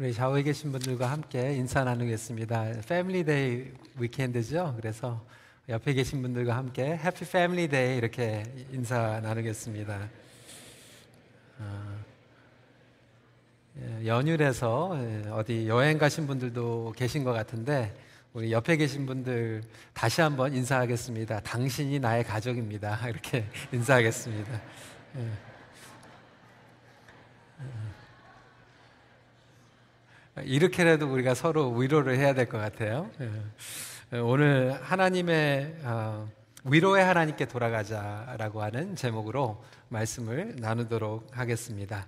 우리 좌우에 계신 분들과 함께 인사 나누겠습니다. Family Day weekend죠. 그래서 옆에 계신 분들과 함께 Happy Family Day 이렇게 인사 나누겠습니다. 어, 예, 연휴라서 예, 어디 여행 가신 분들도 계신 것 같은데 우리 옆에 계신 분들 다시 한번 인사하겠습니다. 당신이 나의 가족입니다. 이렇게 인사하겠습니다. 예. 이렇게라도 우리가 서로 위로를 해야 될 것 같아요. 예. 오늘 하나님의 어, 위로의 하나님께 돌아가자라고 하는 제목으로 말씀을 나누도록 하겠습니다.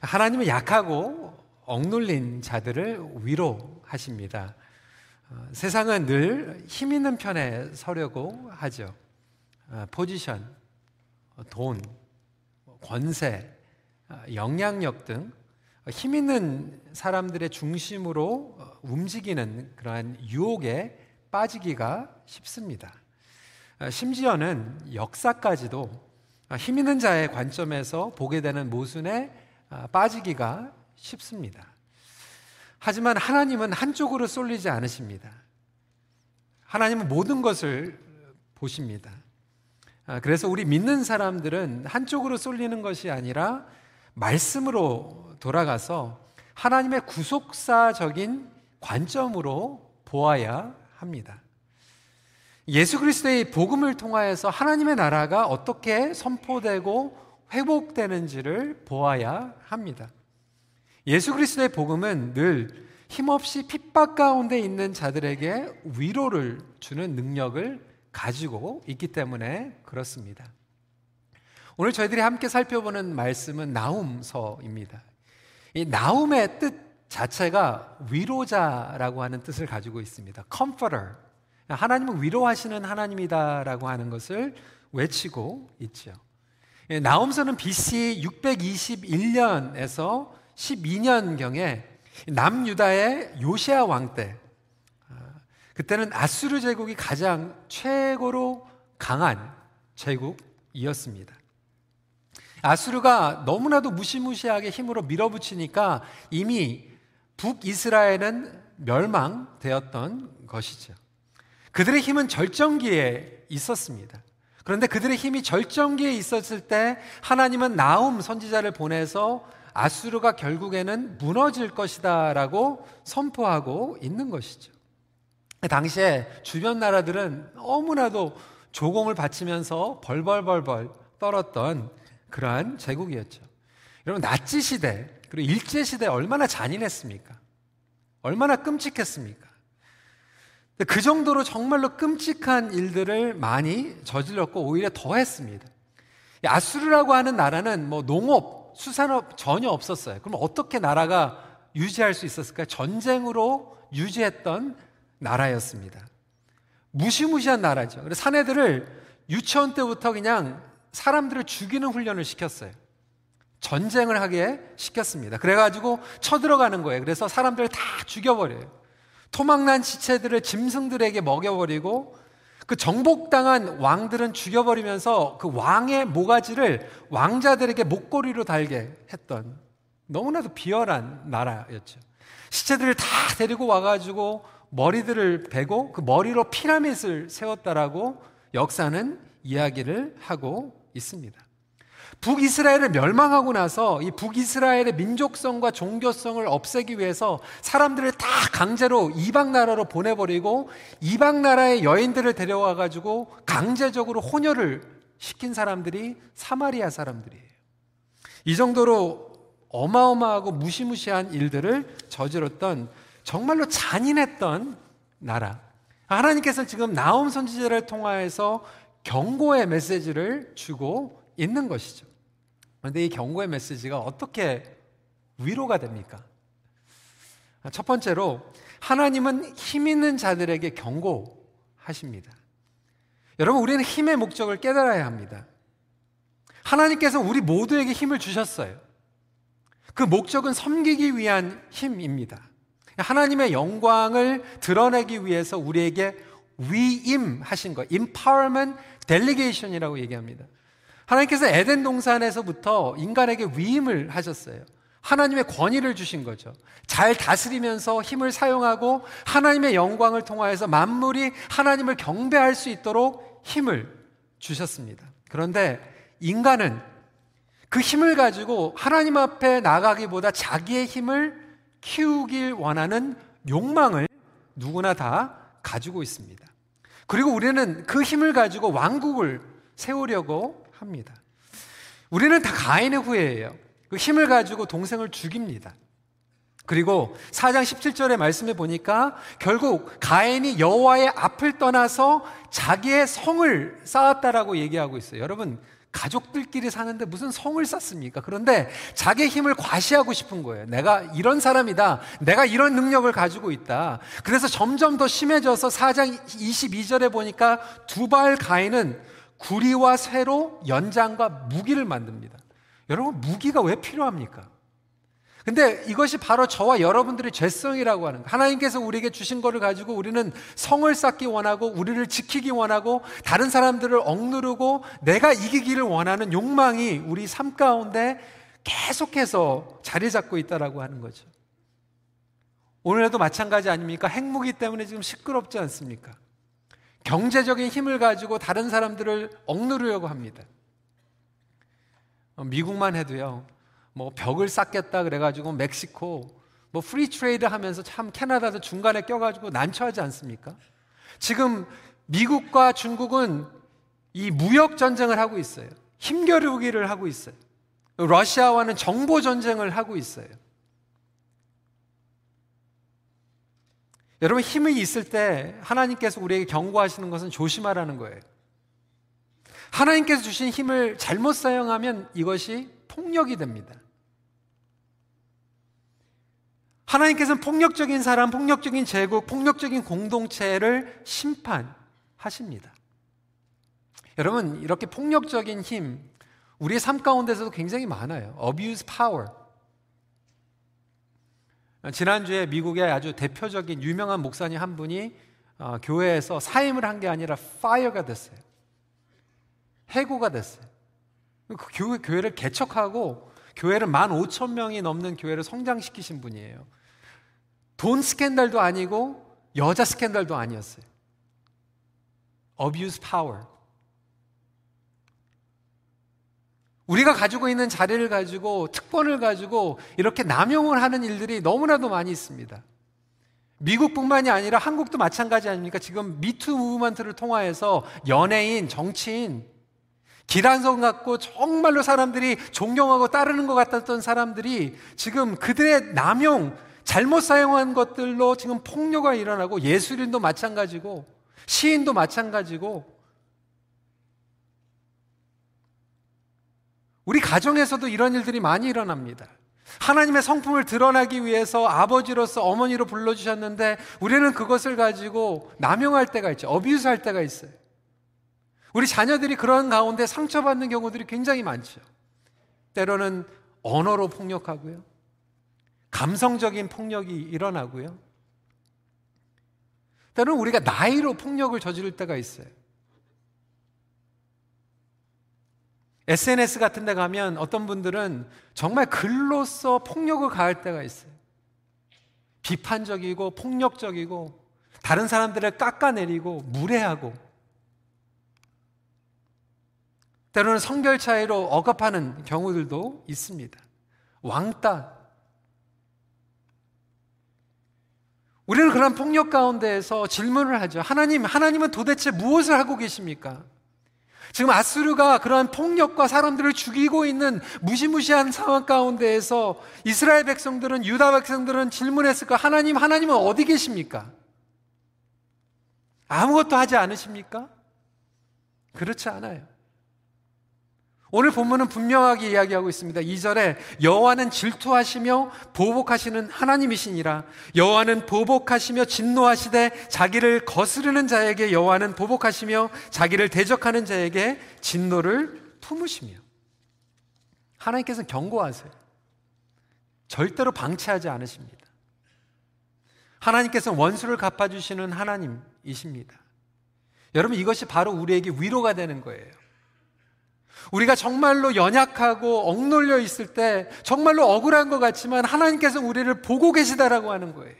하나님은 약하고 억눌린 자들을 위로하십니다. 어, 세상은 늘 힘 있는 편에 서려고 하죠. 어, 포지션, 돈, 권세, 영향력 등 힘 있는 사람들의 중심으로 움직이는 그러한 유혹에 빠지기가 쉽습니다. 심지어는 역사까지도 힘 있는 자의 관점에서 보게 되는 모순에 빠지기가 쉽습니다. 하지만 하나님은 한쪽으로 쏠리지 않으십니다. 하나님은 모든 것을 보십니다. 그래서 우리 믿는 사람들은 한쪽으로 쏠리는 것이 아니라 말씀으로 돌아가서 하나님의 구속사적인 관점으로 보아야 합니다. 예수 그리스도의 복음을 통하여서 하나님의 나라가 어떻게 선포되고 회복되는지를 보아야 합니다. 예수 그리스도의 복음은 늘 힘없이 핍박 가운데 있는 자들에게 위로를 주는 능력을 가지고 있기 때문에 그렇습니다. 오늘 저희들이 함께 살펴보는 말씀은 나움서입니다. 이 나움의 뜻 자체가 위로자라고 하는 뜻을 가지고 있습니다. comforter. 하나님은 위로하시는 하나님이다라고 하는 것을 외치고 있죠. 나움서는 BC 621년에서 12년경에 남유다의 요시아 왕 때, 아, 그때는 아수르 제국이 가장 최고로 강한 제국이었습니다. 아수르가 너무나도 무시무시하게 힘으로 밀어붙이니까 이미 북이스라엘은 멸망되었던 것이죠. 그들의 힘은 절정기에 있었습니다. 그런데 그들의 힘이 절정기에 있었을 때 하나님은 나움 선지자를 보내서 아수르가 결국에는 무너질 것이다라고 선포하고 있는 것이죠. 당시에 주변 나라들은 너무나도 조공을 바치면서 벌벌벌벌 떨었던 그러한 제국이었죠. 여러분 나치 시대 그리고 일제 시대 얼마나 잔인했습니까? 얼마나 끔찍했습니까? 그 정도로 정말로 끔찍한 일들을 많이 저질렀고 오히려 더 했습니다. 아수르라고 하는 나라는 뭐 농업, 수산업 전혀 없었어요. 그럼 어떻게 나라가 유지할 수 있었을까요? 전쟁으로 유지했던 나라였습니다. 무시무시한 나라죠. 그래서 사내들을 유치원 때부터 그냥 사람들을 죽이는 훈련을 시켰어요. 전쟁을 하게 시켰습니다. 그래가지고 쳐들어가는 거예요. 그래서 사람들을 다 죽여버려요. 토막난 지체들을 짐승들에게 먹여버리고 그 정복당한 왕들은 죽여버리면서 그 왕의 모가지를 왕자들에게 목걸이로 달게 했던 너무나도 비열한 나라였죠. 시체들을 다 데리고 와가지고 머리들을 베고 그 머리로 피라밋을 세웠다라고 역사는 이야기를 하고 있습니다. 북이스라엘을 멸망하고 나서 이 북이스라엘의 민족성과 종교성을 없애기 위해서 사람들을 다 강제로 이방 나라로 보내버리고 이방 나라의 여인들을 데려와 가지고 강제적으로 혼혈을 시킨 사람들이 사마리아 사람들이에요. 이 정도로 어마어마하고 무시무시한 일들을 저질렀던 정말로 잔인했던 나라. 하나님께서 지금 나옴 선지자를 통하여서 경고의 메시지를 주고 있는 것이죠. 그런데 이 경고의 메시지가 어떻게 위로가 됩니까? 첫 번째로 하나님은 힘 있는 자들에게 경고하십니다. 여러분, 우리는 힘의 목적을 깨달아야 합니다. 하나님께서 우리 모두에게 힘을 주셨어요. 그 목적은 섬기기 위한 힘입니다. 하나님의 영광을 드러내기 위해서 우리에게 위임하신 거, empowerment 델리게이션이라고 얘기합니다. 하나님께서 에덴 동산에서부터 인간에게 위임을 하셨어요. 하나님의 권위를 주신 거죠. 잘 다스리면서 힘을 사용하고 하나님의 영광을 통하여서 만물이 하나님을 경배할 수 있도록 힘을 주셨습니다. 그런데 인간은 그 힘을 가지고 하나님 앞에 나가기보다 자기의 힘을 키우길 원하는 욕망을 누구나 다 가지고 있습니다. 그리고 우리는 그 힘을 가지고 왕국을 세우려고 합니다. 우리는 다 가인의 후예예요. 그 힘을 가지고 동생을 죽입니다. 그리고 4장 17절의 말씀에 보니까 결국 가인이 여호와의 앞을 떠나서 자기의 성을 쌓았다라고 얘기하고 있어요. 여러분 가족들끼리 사는데 무슨 성을 쌓습니까? 그런데 자기의 힘을 과시하고 싶은 거예요. 내가 이런 사람이다. 내가 이런 능력을 가지고 있다. 그래서 점점 더 심해져서 4장 22절에 보니까 두발 가인은 구리와 쇠로 연장과 무기를 만듭니다. 여러분, 무기가 왜 필요합니까? 근데 이것이 바로 저와 여러분들의 죄성이라고 하는 거예요. 하나님께서 우리에게 주신 것을 가지고 우리는 성을 쌓기 원하고 우리를 지키기 원하고 다른 사람들을 억누르고 내가 이기기를 원하는 욕망이 우리 삶 가운데 계속해서 자리 잡고 있다라고 하는 거죠. 오늘에도 마찬가지 아닙니까? 핵무기 때문에 지금 시끄럽지 않습니까? 경제적인 힘을 가지고 다른 사람들을 억누르려고 합니다. 어, 미국만 해도요. 뭐 벽을 쌓겠다 그래가지고 멕시코 뭐 free trade 하면서 참 캐나다도 중간에 껴가지고 난처하지 않습니까? 지금 미국과 중국은 이 무역 전쟁을 하고 있어요. 힘겨루기를 하고 있어요. 러시아와는 정보 전쟁을 하고 있어요. 여러분 힘이 있을 때 하나님께서 우리에게 경고하시는 것은 조심하라는 거예요. 하나님께서 주신 힘을 잘못 사용하면 이것이 폭력이 됩니다. 하나님께서는 폭력적인 사람, 폭력적인 제국, 폭력적인 공동체를 심판하십니다. 여러분, 이렇게 폭력적인 힘, 우리의 삶 가운데서도 굉장히 많아요. abuse power. 지난주에 미국의 아주 대표적인 유명한 목사님 한 분이 어, 교회에서 사임을 한 게 아니라 fire가 됐어요. 해고가 됐어요. 그 교회, 교회를 개척하고 교회를 만 오천 명이 넘는 교회를 성장시키신 분이에요. 돈 스캔들도 아니고 여자 스캔들도 아니었어요. abuse power. 우리가 가지고 있는 자리를 가지고 특권을 가지고 이렇게 남용을 하는 일들이 너무나도 많이 있습니다. 미국뿐만이 아니라 한국도 마찬가지 아닙니까? 지금 미투 무브먼트를 통하여서 연예인, 정치인, 기란성 갖고 정말로 사람들이 존경하고 따르는 것 같았던 사람들이 지금 그들의 남용, 잘못 사용한 것들로 지금 폭력가 일어나고 예술인도 마찬가지고 시인도 마찬가지고 우리 가정에서도 이런 일들이 많이 일어납니다. 하나님의 성품을 드러나기 위해서 아버지로서 어머니로 불러주셨는데 우리는 그것을 가지고 남용할 때가 있죠. 어뷰스 할 때가 있어요. 우리 자녀들이 그런 가운데 상처받는 경우들이 굉장히 많죠. 때로는 언어로 폭력하고요. 감성적인 폭력이 일어나고요. 때로는 우리가 나이로 폭력을 저지를 때가 있어요. SNS 같은 데 가면 어떤 분들은 정말 글로써 폭력을 가할 때가 있어요. 비판적이고 폭력적이고 다른 사람들을 깎아내리고 무례하고 때로는 성별 차이로 억압하는 경우들도 있습니다. 왕따. 우리는 그런 폭력 가운데에서 질문을 하죠. 하나님, 하나님은 도대체 무엇을 하고 계십니까? 지금 아수르가 그러한 폭력과 사람들을 죽이고 있는 무시무시한 상황 가운데에서 이스라엘 백성들은 유다 백성들은 질문했을 까 하나님 하나님은 어디 계십니까? 아무것도 하지 않으십니까? 그렇지 않아요. 오늘 본문은 분명하게 이야기하고 있습니다. 2절에 여호와는 질투하시며 보복하시는 하나님이시니라. 여호와는 보복하시며 진노하시되 자기를 거스르는 자에게 여호와는 보복하시며 자기를 대적하는 자에게 진노를 품으시며. 하나님께서는 경고하세요. 절대로 방치하지 않으십니다. 하나님께서는 원수를 갚아주시는 하나님이십니다. 여러분 이것이 바로 우리에게 위로가 되는 거예요. 우리가 정말로 연약하고 억눌려 있을 때 정말로 억울한 것 같지만 하나님께서 우리를 보고 계시다라고 하는 거예요.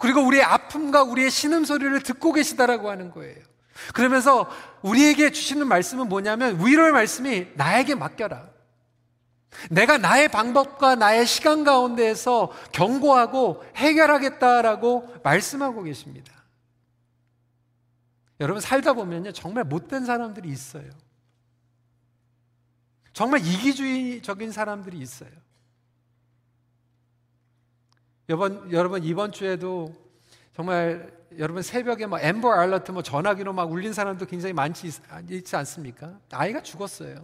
그리고 우리의 아픔과 우리의 신음소리를 듣고 계시다라고 하는 거예요. 그러면서 우리에게 주시는 말씀은 뭐냐면 위로의 말씀이 나에게 맡겨라. 내가 나의 방법과 나의 시간 가운데에서 경고하고 해결하겠다라고 말씀하고 계십니다. 여러분 살다 보면요 정말 못된 사람들이 있어요. 정말 이기주의적인 사람들이 있어요. 여러분, 여러분 이번 주에도 정말 여러분 새벽에 막 엠버 알러트 뭐 전화기로 막 울린 사람도 굉장히 많지 있지 않습니까? 아이가 죽었어요.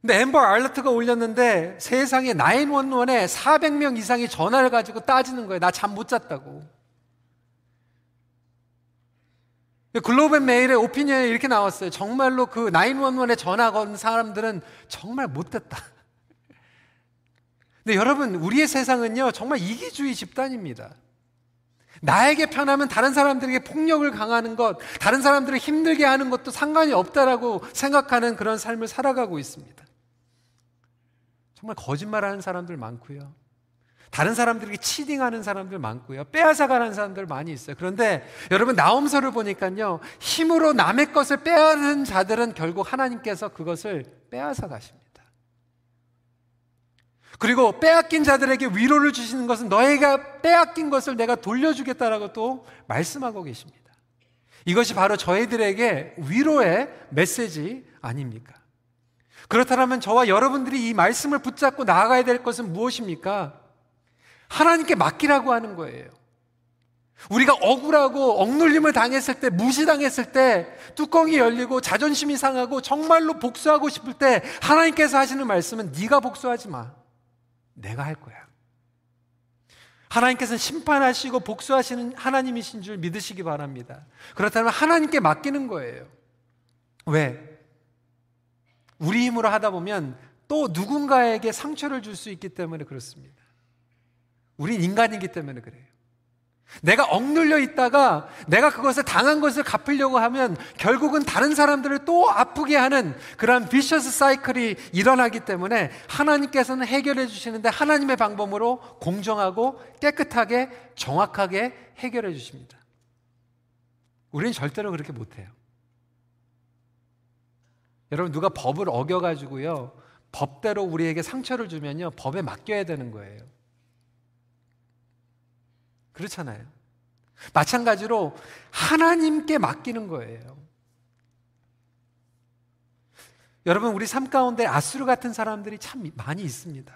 근데 엠버 알러트가 울렸는데 세상에 911에 400명 이상이 전화를 가지고 따지는 거예요. 나 잠 못 잤다고. 글로벌 메일의 오피니언에 이렇게 나왔어요. 정말로 그 911에 전화 건 사람들은 정말 못됐다. 근데 여러분, 우리의 세상은요, 정말 이기주의 집단입니다. 나에게 편하면 다른 사람들에게 폭력을 강하는 것, 다른 사람들을 힘들게 하는 것도 상관이 없다라고 생각하는 그런 삶을 살아가고 있습니다. 정말 거짓말하는 사람들 많고요. 다른 사람들에게 치딩하는 사람들 많고요. 빼앗아가는 사람들 많이 있어요. 그런데 여러분 나옴서를 보니까요. 힘으로 남의 것을 빼앗는 자들은 결국 하나님께서 그것을 빼앗아 가십니다. 그리고 빼앗긴 자들에게 위로를 주시는 것은 너희가 빼앗긴 것을 내가 돌려주겠다라고 또 말씀하고 계십니다. 이것이 바로 저희들에게 위로의 메시지 아닙니까? 그렇다면 저와 여러분들이 이 말씀을 붙잡고 나아가야 될 것은 무엇입니까? 하나님께 맡기라고 하는 거예요. 우리가 억울하고 억눌림을 당했을 때, 무시당했을 때, 뚜껑이 열리고 자존심이 상하고 정말로 복수하고 싶을 때 하나님께서 하시는 말씀은 네가 복수하지 마. 내가 할 거야. 하나님께서는 심판하시고 복수하시는 하나님이신 줄 믿으시기 바랍니다. 그렇다면 하나님께 맡기는 거예요. 왜? 우리 힘으로 하다 보면 또 누군가에게 상처를 줄 수 있기 때문에 그렇습니다. 우린 인간이기 때문에 그래요. 내가 억눌려 있다가 내가 그것을 당한 것을 갚으려고 하면 결국은 다른 사람들을 또 아프게 하는 그런 비셔스 사이클이 일어나기 때문에 하나님께서는 해결해 주시는데 하나님의 방법으로 공정하고 깨끗하게 정확하게 해결해 주십니다. 우리는 절대로 그렇게 못해요. 여러분 누가 법을 어겨가지고요 법대로 우리에게 상처를 주면요 법에 맡겨야 되는 거예요. 그렇잖아요. 마찬가지로 하나님께 맡기는 거예요. 여러분, 우리 삶 가운데 아수르 같은 사람들이 참 많이 있습니다.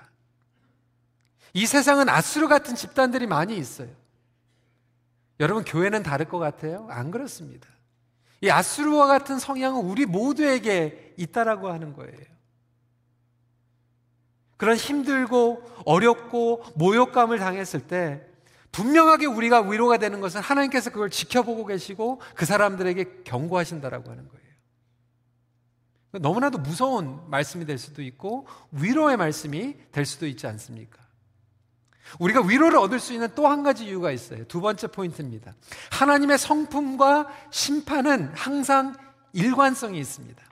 이 세상은 아수르 같은 집단들이 많이 있어요. 여러분, 교회는 다를 것 같아요? 안 그렇습니다. 이 아수르와 같은 성향은 우리 모두에게 있다라고 하는 거예요. 그런 힘들고 어렵고 모욕감을 당했을 때 분명하게 우리가 위로가 되는 것은 하나님께서 그걸 지켜보고 계시고 그 사람들에게 경고하신다라고 하는 거예요. 너무나도 무서운 말씀이 될 수도 있고 위로의 말씀이 될 수도 있지 않습니까? 우리가 위로를 얻을 수 있는 또 한 가지 이유가 있어요. 두 번째 포인트입니다. 하나님의 성품과 심판은 항상 일관성이 있습니다.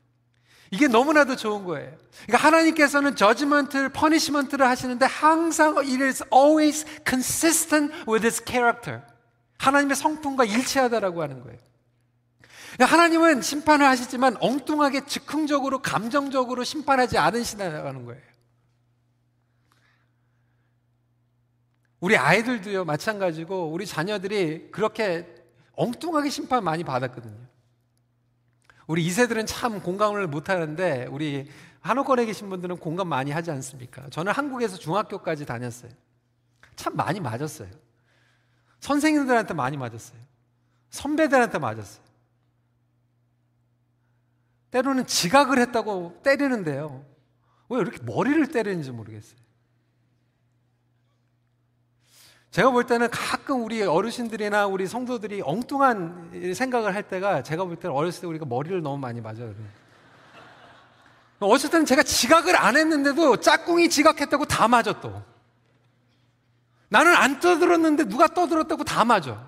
이게 너무나도 좋은 거예요. 그러니까 하나님께서는 judgment를, punishment를 하시는데 항상 it is always consistent with his character. 하나님의 성품과 일치하다라고 하는 거예요. 그러니까 하나님은 심판을 하시지만 엉뚱하게 즉흥적으로, 감정적으로 심판하지 않으시다는 거예요. 우리 아이들도요, 마찬가지고 우리 자녀들이 그렇게 엉뚱하게 심판 많이 받았거든요. 우리 이세들은 참 공감을 못 하는데 우리 한옥권에 계신 분들은 공감 많이 하지 않습니까? 저는 한국에서 중학교까지 다녔어요. 참 많이 맞았어요. 선생님들한테 많이 맞았어요. 선배들한테 맞았어요. 때로는 지각을 했다고 때리는데요. 왜 이렇게 머리를 때리는지 모르겠어요. 제가 볼 때는 가끔 우리 어르신들이나 우리 성도들이 엉뚱한 생각을 할 때가 제가 볼 때는 어렸을 때 우리가 머리를 너무 많이 맞아요. 어쨌든 제가 지각을 안 했는데도 짝꿍이 지각했다고 다 맞아 또. 나는 안 떠들었는데 누가 떠들었다고 다 맞아.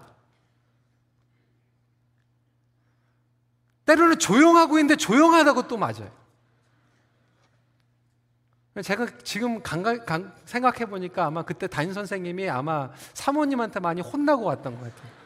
때로는 조용하고 있는데 조용하다고 또 맞아요. 제가 지금 생각해 보니까 아마 그때 담임 선생님이 아마 사모님한테 많이 혼나고 왔던 것 같아요.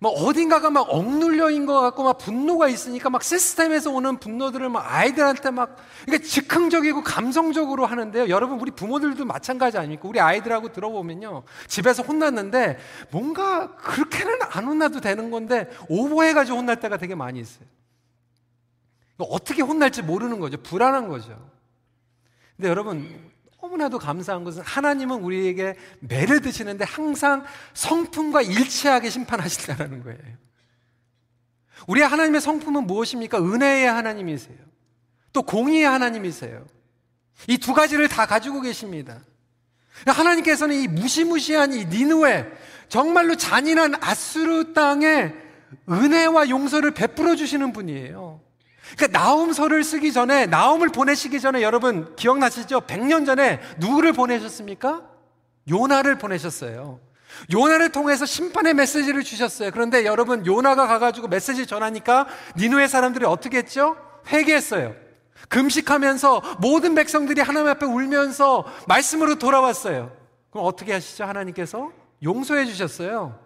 뭐 어딘가가 막 억눌려인 것 같고 막 분노가 있으니까 막 시스템에서 오는 분노들을 막 아이들한테 막 그러니까 즉흥적이고 감성적으로 하는데요. 여러분 우리 부모들도 마찬가지 아닙니까? 우리 아이들하고 들어보면요. 집에서 혼났는데 뭔가 그렇게는 안 혼나도 되는 건데 오버해가지고 혼날 때가 되게 많이 있어요. 어떻게 혼날지 모르는 거죠. 불안한 거죠. 근데 여러분 너무나도 감사한 것은 하나님은 우리에게 매를 드시는데 항상 성품과 일치하게 심판하신다는 거예요. 우리 하나님의 성품은 무엇입니까? 은혜의 하나님이세요. 또 공의의 하나님이세요. 이 두 가지를 다 가지고 계십니다. 하나님께서는 이 무시무시한 이 니누에 정말로 잔인한 아수르 땅에 은혜와 용서를 베풀어 주시는 분이에요. 그러니까 나움서를 쓰기 전에 나움을 보내시기 전에 여러분 기억나시죠? 100년 전에 누구를 보내셨습니까? 요나를 보내셨어요. 요나를 통해서 심판의 메시지를 주셨어요. 그런데 여러분 요나가 가가지고 메시지 전하니까 니누의 사람들이 어떻게 했죠? 회개했어요. 금식하면서 모든 백성들이 하나님 앞에 울면서 말씀으로 돌아왔어요. 그럼 어떻게 하시죠? 하나님께서 용서해 주셨어요.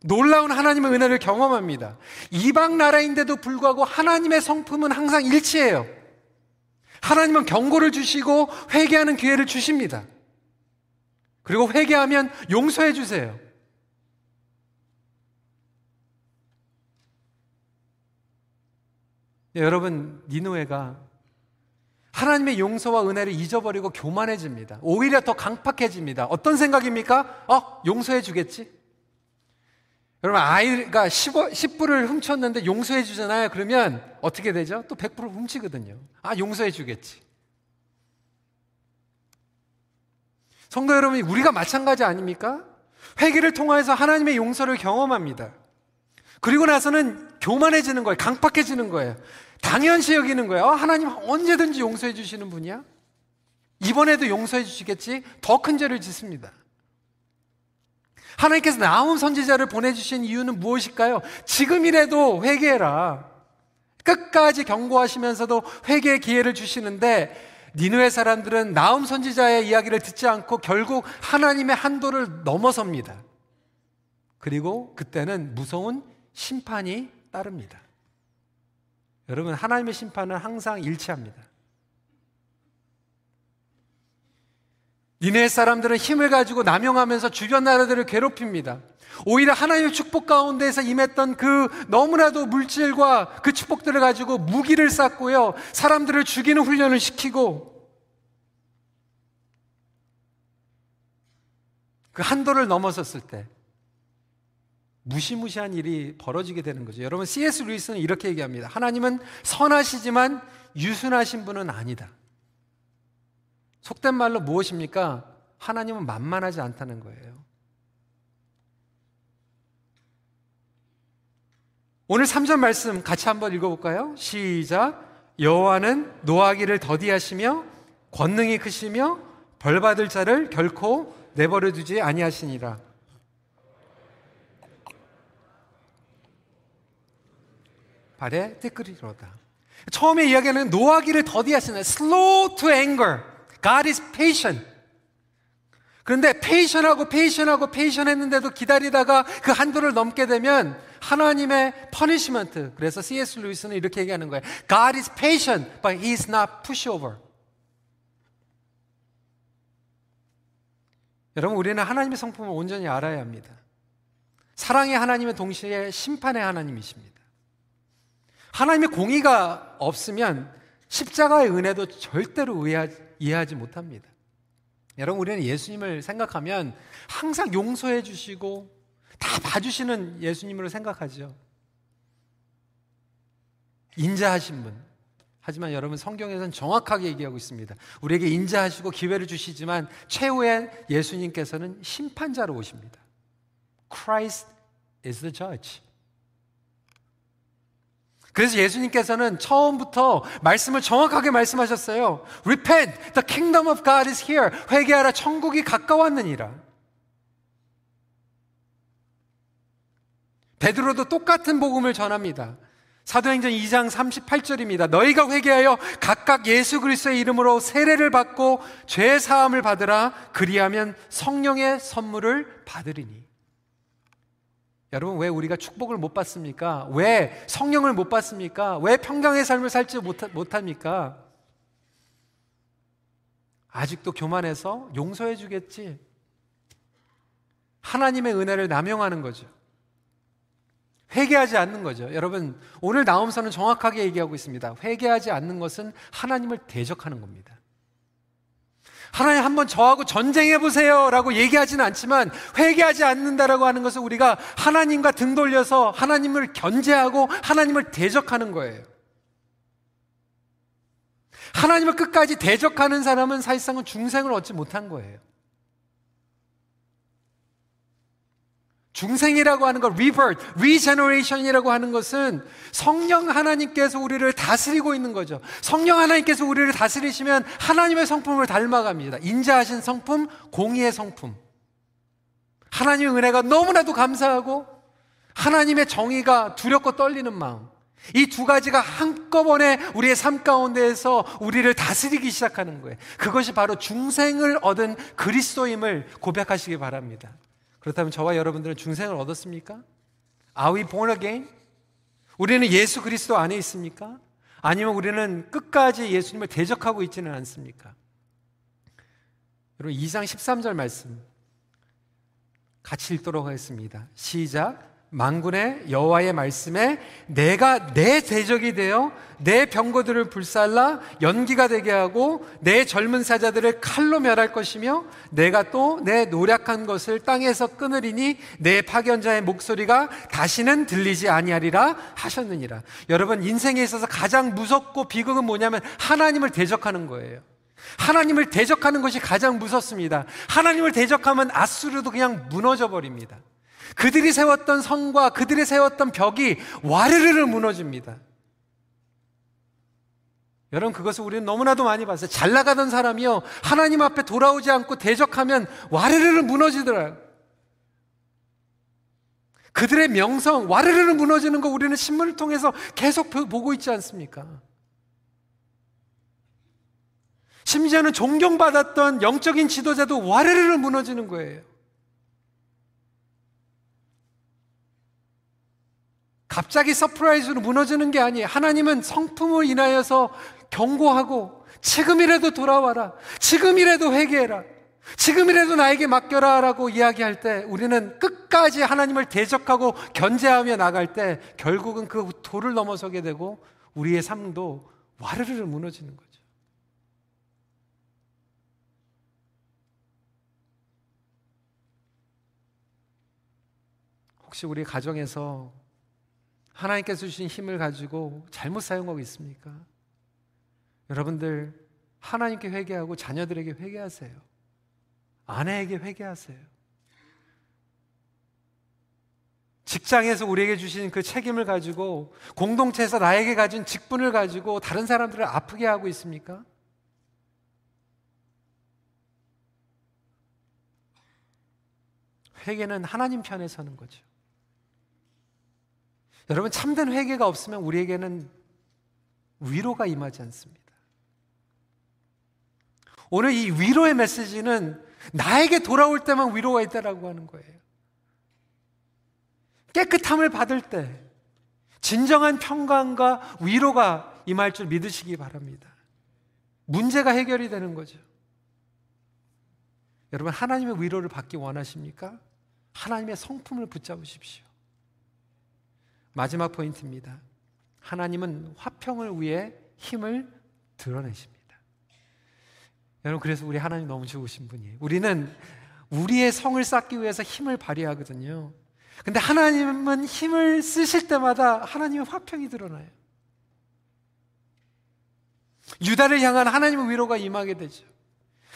놀라운 하나님의 은혜를 경험합니다. 이방 나라인데도 불구하고 하나님의 성품은 항상 일치해요. 하나님은 경고를 주시고 회개하는 기회를 주십니다. 그리고 회개하면 용서해 주세요. 네, 여러분, 니누에가 하나님의 용서와 은혜를 잊어버리고 교만해집니다. 오히려 더 강팍해집니다. 어떤 생각입니까? 어, 용서해 주겠지? 여러분, 아이가 10어, 10불을 훔쳤는데 용서해 주잖아요. 그러면 어떻게 되죠? 또 100불을 훔치거든요. 아, 용서해 주겠지. 성도 여러분, 우리가 마찬가지 아닙니까? 회개를 통해서 하나님의 용서를 경험합니다. 그리고 나서는 교만해지는 거예요. 강팍해지는 거예요. 당연시 여기는 거예요. 어, 하나님 언제든지 용서해 주시는 분이야? 이번에도 용서해 주시겠지? 더 큰 죄를 짓습니다. 하나님께서 나온 선지자를 보내주신 이유는 무엇일까요? 지금이라도 회개해라. 끝까지 경고하시면서도 회개의 기회를 주시는데 니누의 사람들은 나움 선지자의 이야기를 듣지 않고 결국 하나님의 한도를 넘어섭니다. 그리고 그때는 무서운 심판이 따릅니다. 여러분, 하나님의 심판은 항상 일치합니다. 니네 사람들은 힘을 가지고 남용하면서 주변 나라들을 괴롭힙니다. 오히려 하나님의 축복 가운데에서 임했던 그 너무나도 물질과 그 축복들을 가지고 무기를 쌓고요. 사람들을 죽이는 훈련을 시키고 그 한도를 넘어섰을 때 무시무시한 일이 벌어지게 되는 거죠. 여러분 C.S. 루이스는 이렇게 얘기합니다. 하나님은 선하시지만 유순하신 분은 아니다. 속된 말로 무엇입니까? 하나님은 만만하지 않다는 거예요. 오늘 3절 말씀 같이 한번 읽어볼까요? 시작. 여호와는 노하기를 더디하시며 권능이 크시며 벌받을 자를 결코 내버려 두지 아니하시니라. 발의 티끌이로다. 처음에 이야기하는 노하기를 더디하시는 slow to anger. God is patient. 그런데 patient하고 patient하고 patient 했는데도 기다리다가 그 한도를 넘게 되면 하나님의 punishment. 그래서 C.S. 루이스는 이렇게 얘기하는 거예요. God is patient, but he is not pushover. 여러분, 우리는 하나님의 성품을 온전히 알아야 합니다. 사랑의 하나님의 동시에 심판의 하나님이십니다. 하나님의 공의가 없으면 십자가의 은혜도 절대로 이해하지 못합니다. 여러분, 우리는 예수님을 생각하면 항상 용서해 주시고 다 봐주시는 예수님으로 생각하죠. 인자하신 분. 하지만 여러분 성경에서는 정확하게 얘기하고 있습니다. 우리에게 인자하시고 기회를 주시지만 최후의 예수님께서는 심판자로 오십니다. Christ is the judge. 그래서 예수님께서는 처음부터 말씀을 정확하게 말씀하셨어요. Repent, the kingdom of God is here. 회개하라, 천국이 가까웠느니라. 베드로도 똑같은 복음을 전합니다. 사도행전 2장 38절입니다. 너희가 회개하여 각각 예수 그리스도의 이름으로 세례를 받고 죄 사함을 받으라 그리하면 성령의 선물을 받으리니. 여러분 왜 우리가 축복을 못 받습니까? 왜 성령을 못 받습니까? 왜 평강의 삶을 살지 못합니까? 아직도 교만해서 용서해 주겠지. 하나님의 은혜를 남용하는 거죠. 회개하지 않는 거죠. 여러분, 오늘 나옴서는 정확하게 얘기하고 있습니다. 회개하지 않는 것은 하나님을 대적하는 겁니다. 하나님 한번 저하고 전쟁해 보세요 라고 얘기하지는 않지만 회개하지 않는다라고 하는 것은 우리가 하나님과 등 돌려서 하나님을 견제하고 하나님을 대적하는 거예요. 하나님을 끝까지 대적하는 사람은 사실상은 중생을 얻지 못한 거예요. 중생이라고 하는 것, rebirth, regeneration이라고 하는 것은 성령 하나님께서 우리를 다스리고 있는 거죠. 성령 하나님께서 우리를 다스리시면 하나님의 성품을 닮아갑니다. 인자하신 성품, 공의의 성품. 하나님의 은혜가 너무나도 감사하고 하나님의 정의가 두렵고 떨리는 마음. 이 두 가지가 한꺼번에 우리의 삶 가운데에서 우리를 다스리기 시작하는 거예요. 그것이 바로 중생을 얻은 그리스도임을 고백하시기 바랍니다. 그렇다면 저와 여러분들은 중생을 얻었습니까? Are we born again? 우리는 예수 그리스도 안에 있습니까? 아니면 우리는 끝까지 예수님을 대적하고 있지는 않습니까? 여러분 2장 13절 말씀 같이 읽도록 하겠습니다. 시작. 망군의 여호와의 말씀에 내가 내 대적이 되어 내 병거들을 불살라 연기가 되게 하고 내 젊은 사자들을 칼로 멸할 것이며 내가 또 내 노력한 것을 땅에서 끊으리니 내 파견자의 목소리가 다시는 들리지 아니하리라 하셨느니라. 여러분 인생에 있어서 가장 무섭고 비극은 뭐냐면 하나님을 대적하는 거예요. 하나님을 대적하는 것이 가장 무섭습니다. 하나님을 대적하면 아수르도 그냥 무너져 버립니다. 그들이 세웠던 성과 그들이 세웠던 벽이 와르르르 무너집니다. 여러분 그것을 우리는 너무나도 많이 봤어요. 잘 나가던 사람이요 하나님 앞에 돌아오지 않고 대적하면 와르르르 무너지더라. 그들의 명성 와르르르 무너지는 거 우리는 신문을 통해서 계속 보고 있지 않습니까? 심지어는 존경받았던 영적인 지도자도 와르르르 무너지는 거예요. 갑자기 surprise로 무너지는 게 아니에요. 하나님은 성품을 인하여서 경고하고 지금이라도 돌아와라. 지금이라도 회개해라. 지금이라도 나에게 맡겨라 라고 이야기할 때 우리는 끝까지 하나님을 대적하고 견제하며 나갈 때 결국은 그 도를 넘어서게 되고 우리의 삶도 와르르르 무너지는 거죠. 혹시 우리 가정에서 하나님께서 주신 힘을 가지고 잘못 사용하고 있습니까? 여러분들 하나님께 회개하고 자녀들에게 회개하세요. 아내에게 회개하세요. 직장에서 우리에게 주신 그 책임을 가지고 공동체에서 나에게 가진 직분을 가지고 다른 사람들을 아프게 하고 있습니까? 회개는 하나님 편에 서는 거죠. 여러분 참된 회개가 없으면 우리에게는 위로가 임하지 않습니다. 오늘 이 위로의 메시지는 나에게 돌아올 때만 위로가 있다라고 하는 거예요. 깨끗함을 받을 때 진정한 평강과 위로가 임할 줄 믿으시기 바랍니다. 문제가 해결이 되는 거죠. 여러분 하나님의 위로를 받기 원하십니까? 하나님의 성품을 붙잡으십시오. 마지막 포인트입니다. 하나님은 화평을 위해 힘을 드러내십니다. 여러분, 그래서 우리 하나님 너무 좋으신 분이에요. 우리는 우리의 성을 쌓기 위해서 힘을 발휘하거든요. 근데 하나님은 힘을 쓰실 때마다 하나님의 화평이 드러나요. 유다를 향한 하나님의 위로가 임하게 되죠.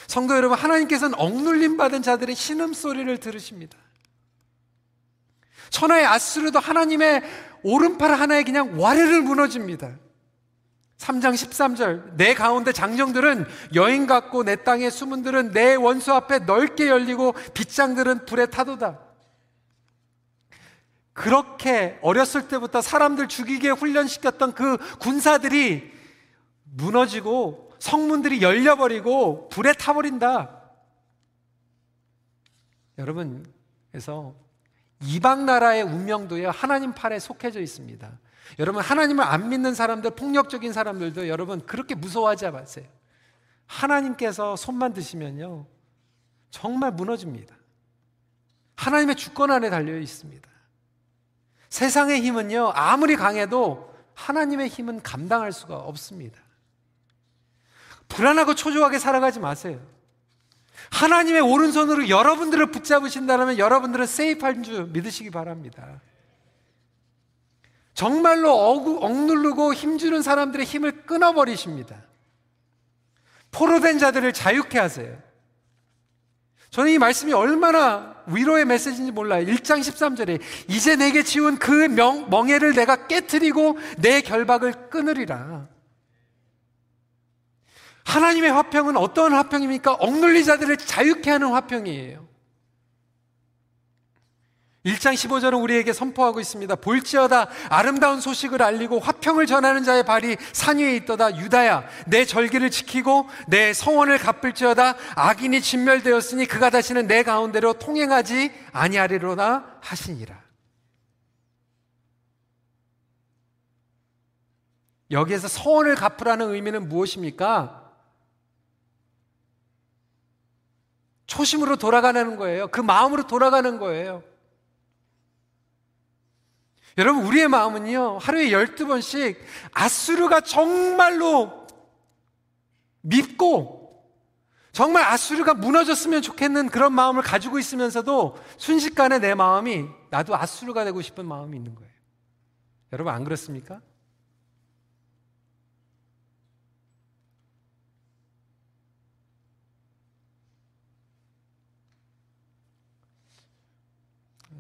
성도 여러분, 하나님께서는 억눌림 받은 자들의 신음소리를 들으십니다. 천하의 아수르도 하나님의 오른팔 하나에 그냥 와르르 무너집니다. 3장 13절 내 가운데 장정들은 여인 같고 내 땅의 수문 들은 내 원수 앞에 넓게 열리고 빗장들은 불에 타도다. 그렇게 어렸을 때부터 사람들 죽이게 훈련시켰던 그 군사들이 무너지고 성문들이 열려버리고 불에 타버린다. 여러분, 그래서 이방 나라의 운명도요, 하나님 팔에 속해져 있습니다. 여러분, 하나님을 안 믿는 사람들, 폭력적인 사람들도 여러분, 그렇게 무서워하지 마세요. 하나님께서 손만 드시면요, 정말 무너집니다. 하나님의 주권 안에 달려 있습니다. 세상의 힘은요, 아무리 강해도 하나님의 힘은 감당할 수가 없습니다. 불안하고 초조하게 살아가지 마세요. 하나님의 오른손으로 여러분들을 붙잡으신다면 여러분들은 세이프한 줄 믿으시기 바랍니다. 정말로 억누르고 힘주는 사람들의 힘을 끊어버리십니다. 포로된 자들을 자유케 하세요. 저는 이 말씀이 얼마나 위로의 메시지인지 몰라요. 1장 13절에 이제 내게 지운 그 명, 멍해를 내가 깨뜨리고 내 결박을 끊으리라. 하나님의 화평은 어떤 화평입니까? 억눌리 자들을 자유케 하는 화평이에요. 1장 15절은 우리에게 선포하고 있습니다. 볼지어다 아름다운 소식을 알리고 화평을 전하는 자의 발이 산 위에 있도다 유다야 내 절기를 지키고 내 성원을 갚을지어다 악인이 진멸되었으니 그가 다시는 내 가운데로 통행하지 아니하리로나 하시니라. 여기에서 서원을 갚으라는 의미는 무엇입니까? 초심으로 돌아가는 거예요. 그 마음으로 돌아가는 거예요. 여러분, 우리의 마음은요, 하루에 12번씩 아수르가 정말로 밉고, 정말 아수르가 무너졌으면 좋겠는 그런 마음을 가지고 있으면서도 순식간에 내 마음이 나도 아수르가 되고 싶은 마음이 있는 거예요. 여러분, 안 그렇습니까?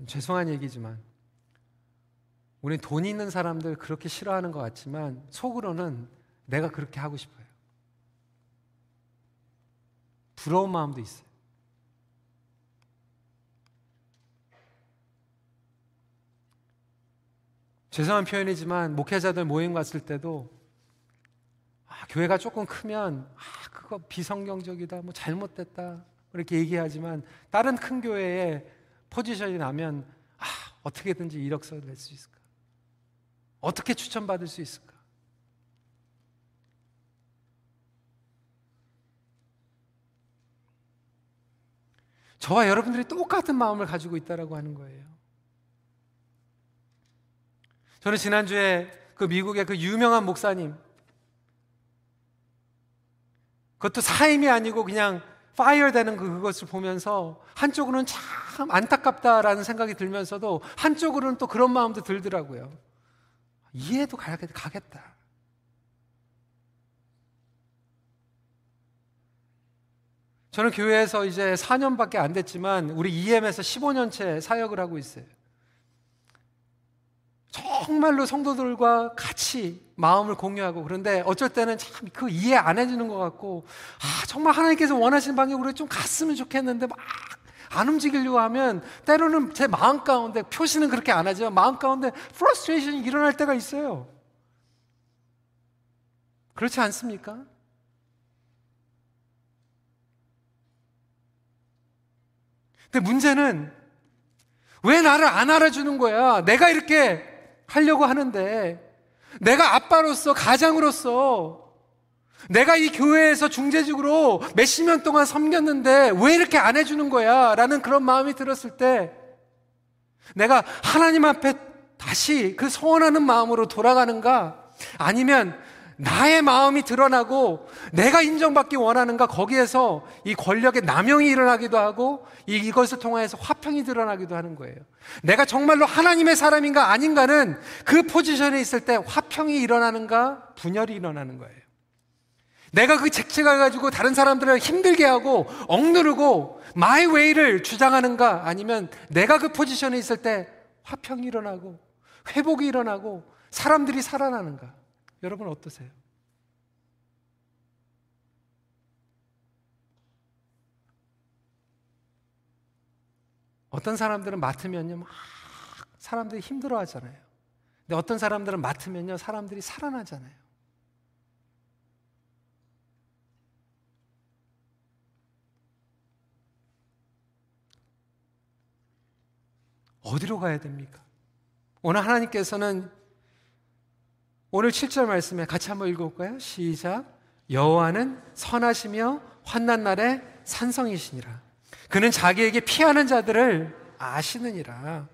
죄송한 얘기지만 우리 돈 있는 사람들 그렇게 싫어하는 것 같지만 속으로는 내가 그렇게 하고 싶어요. 부러운 마음도 있어요. 죄송한 표현이지만 목회자들 모임 갔을 때도 아, 교회가 조금 크면 아, 그거 비성경적이다, 뭐 잘못됐다 이렇게 얘기하지만 다른 큰 교회에 포지션이 나면 아, 어떻게든지 이력서를 낼 수 있을까? 어떻게 추천받을 수 있을까? 저와 여러분들이 똑같은 마음을 가지고 있다라고 하는 거예요. 저는 지난주에 그 미국의 그 유명한 목사님 그것도 사임이 아니고 그냥 파이어 되는 그 그것을 보면서 한쪽으로는 참 안타깝다라는 생각이 들면서도 한쪽으로는 또 그런 마음도 들더라고요. 이해도 가겠다. 저는 교회에서 이제 4년밖에 안 됐지만 우리 EM에서 15년째 사역을 하고 있어요. 정말로 성도들과 같이 마음을 공유하고 그런데 어쩔 때는 참 그 이해 안 해주는 것 같고 아 정말 하나님께서 원하시는 방향으로 좀 갔으면 좋겠는데 막 안 움직이려고 하면 때로는 제 마음 가운데 표시는 그렇게 안 하지만 마음 가운데 frustration이 일어날 때가 있어요. 그렇지 않습니까? 근데 문제는 왜 나를 안 알아주는 거야? 내가 이렇게 하려고 하는데 내가 아빠로서 가장으로서 내가 이 교회에서 중재직으로 몇십 년 동안 섬겼는데 왜 이렇게 안 해주는 거야? 라는 그런 마음이 들었을 때 내가 하나님 앞에 다시 그 소원하는 마음으로 돌아가는가? 아니면 나의 마음이 드러나고 내가 인정받기 원하는가 거기에서 이 권력의 남용이 일어나기도 하고 이것을 통해서 화평이 드러나기도 하는 거예요. 내가 정말로 하나님의 사람인가 아닌가는 그 포지션에 있을 때 화평이 일어나는가 분열이 일어나는 거예요. 내가 그 직책을 가지고 다른 사람들을 힘들게 하고 억누르고 my way를 주장하는가 아니면 내가 그 포지션에 있을 때 화평이 일어나고 회복이 일어나고 사람들이 살아나는가? 여러분 어떠세요? 어떤 사람들은 맡으면요, 막 사람들이 힘들어 하잖아요. 근데 어떤 사람들은 맡으면요, 사람들이 살아나잖아요. 어디로 가야 됩니까? 오늘 하나님께서는 오늘 7절 말씀에 같이 한번 읽어볼까요? 시작. 여호와는 선하시며 환난 날에 산성이시니라. 그는 자기에게 피하는 자들을 아시느니라.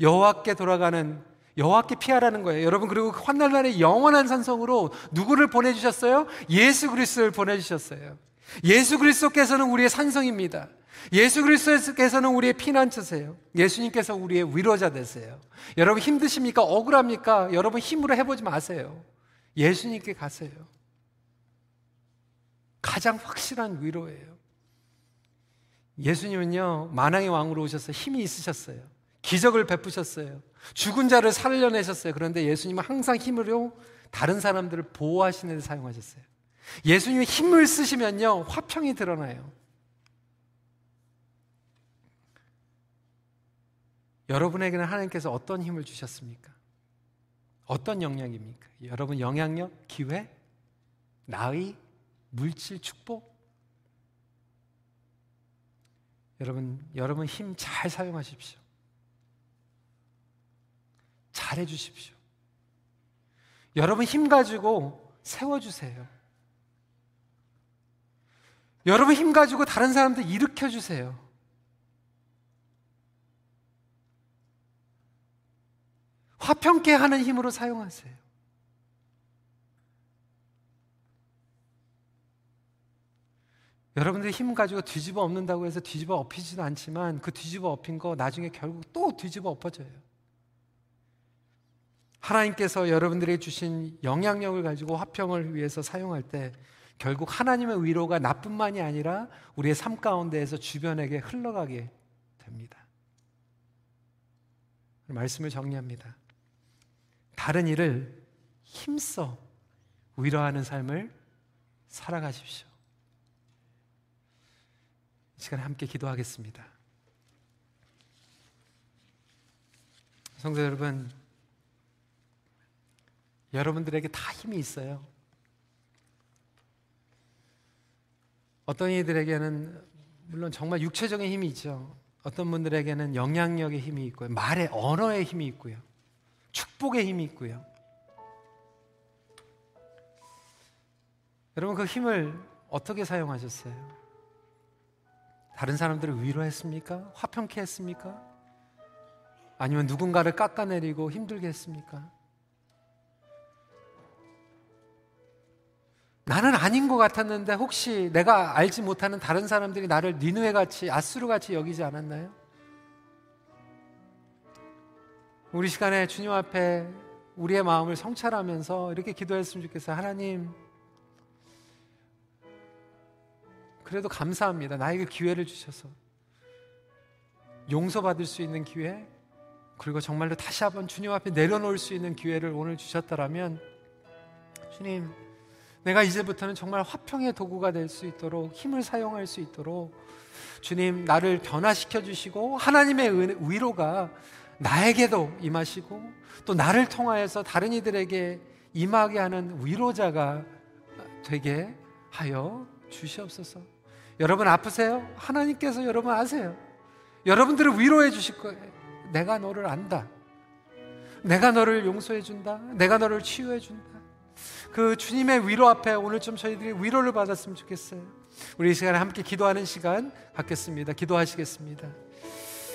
여호와께 돌아가는 여호와께 피하라는 거예요. 여러분 그리고 그 환난 날에 영원한 산성으로 누구를 보내주셨어요? 예수 그리스도를 보내주셨어요. 예수 그리스도께서는 우리의 산성입니다. 예수 그리스도께서는 우리의 피난처세요. 예수님께서 우리의 위로자 되세요. 여러분 힘드십니까? 억울합니까? 여러분 힘으로 해보지 마세요. 예수님께 가세요. 가장 확실한 위로예요. 예수님은요, 만왕의 왕으로 오셔서 힘이 있으셨어요. 기적을 베푸셨어요. 죽은 자를 살려내셨어요. 그런데 예수님은 항상 힘으로 다른 사람들을 보호하시는 데 사용하셨어요. 예수님이 힘을 쓰시면요, 화평이 드러나요. 여러분에게는 하나님께서 어떤 힘을 주셨습니까? 어떤 영향입니까? 여러분 영향력, 기회, 나의, 물질, 축복? 여러분, 여러분 힘 잘 사용하십시오. 잘 해 주십시오. 여러분 힘 가지고 세워 주세요. 여러분 힘 가지고 다른 사람들 일으켜 주세요. 화평케 하는 힘으로 사용하세요. 여러분들이 힘 가지고 뒤집어 엎는다고 해서 뒤집어 엎이지도 않지만 그 뒤집어 엎인 거 나중에 결국 또 뒤집어 엎어져요. 하나님께서 여러분들에게 주신 영향력을 가지고 화평을 위해서 사용할 때 결국 하나님의 위로가 나뿐만이 아니라 우리의 삶 가운데에서 주변에게 흘러가게 됩니다. 말씀을 정리합니다. 다른 일을 힘써 위로하는 삶을 살아가십시오. 이 시간에 함께 기도하겠습니다. 성도 여러분, 여러분들에게 다 힘이 있어요. 어떤 이들에게는 물론 정말 육체적인 힘이 있죠. 어떤 분들에게는 영향력의 힘이 있고요. 말의 언어의 힘이 있고요. 축복의 힘이 있고요. 여러분 그 힘을 어떻게 사용하셨어요? 다른 사람들을 위로했습니까? 화평케 했습니까? 아니면 누군가를 깎아내리고 힘들게 했습니까? 나는 아닌 것 같았는데 혹시 내가 알지 못하는 다른 사람들이 나를 니누에 같이 아수르 같이 여기지 않았나요? 우리 시간에 주님 앞에 우리의 마음을 성찰하면서 이렇게 기도했으면 좋겠어요. 하나님, 그래도 감사합니다. 나에게 기회를 주셔서. 용서받을 수 있는 기회, 그리고 정말로 다시 한번 주님 앞에 내려놓을 수 있는 기회를 오늘 주셨다라면, 주님, 내가 이제부터는 정말 화평의 도구가 될 수 있도록 힘을 사용할 수 있도록 주님 나를 변화시켜 주시고 하나님의 위로가 나에게도 임하시고 또 나를 통하여서 다른 이들에게 임하게 하는 위로자가 되게 하여 주시옵소서. 여러분 아프세요? 하나님께서 여러분 아세요. 여러분들을 위로해 주실 거예요. 내가 너를 안다. 내가 너를 용서해 준다. 내가 너를 치유해 준다. 그 주님의 위로 앞에 오늘 좀 저희들이 위로를 받았으면 좋겠어요. 우리 이 시간에 함께 기도하는 시간 갖겠습니다. 기도하시겠습니다.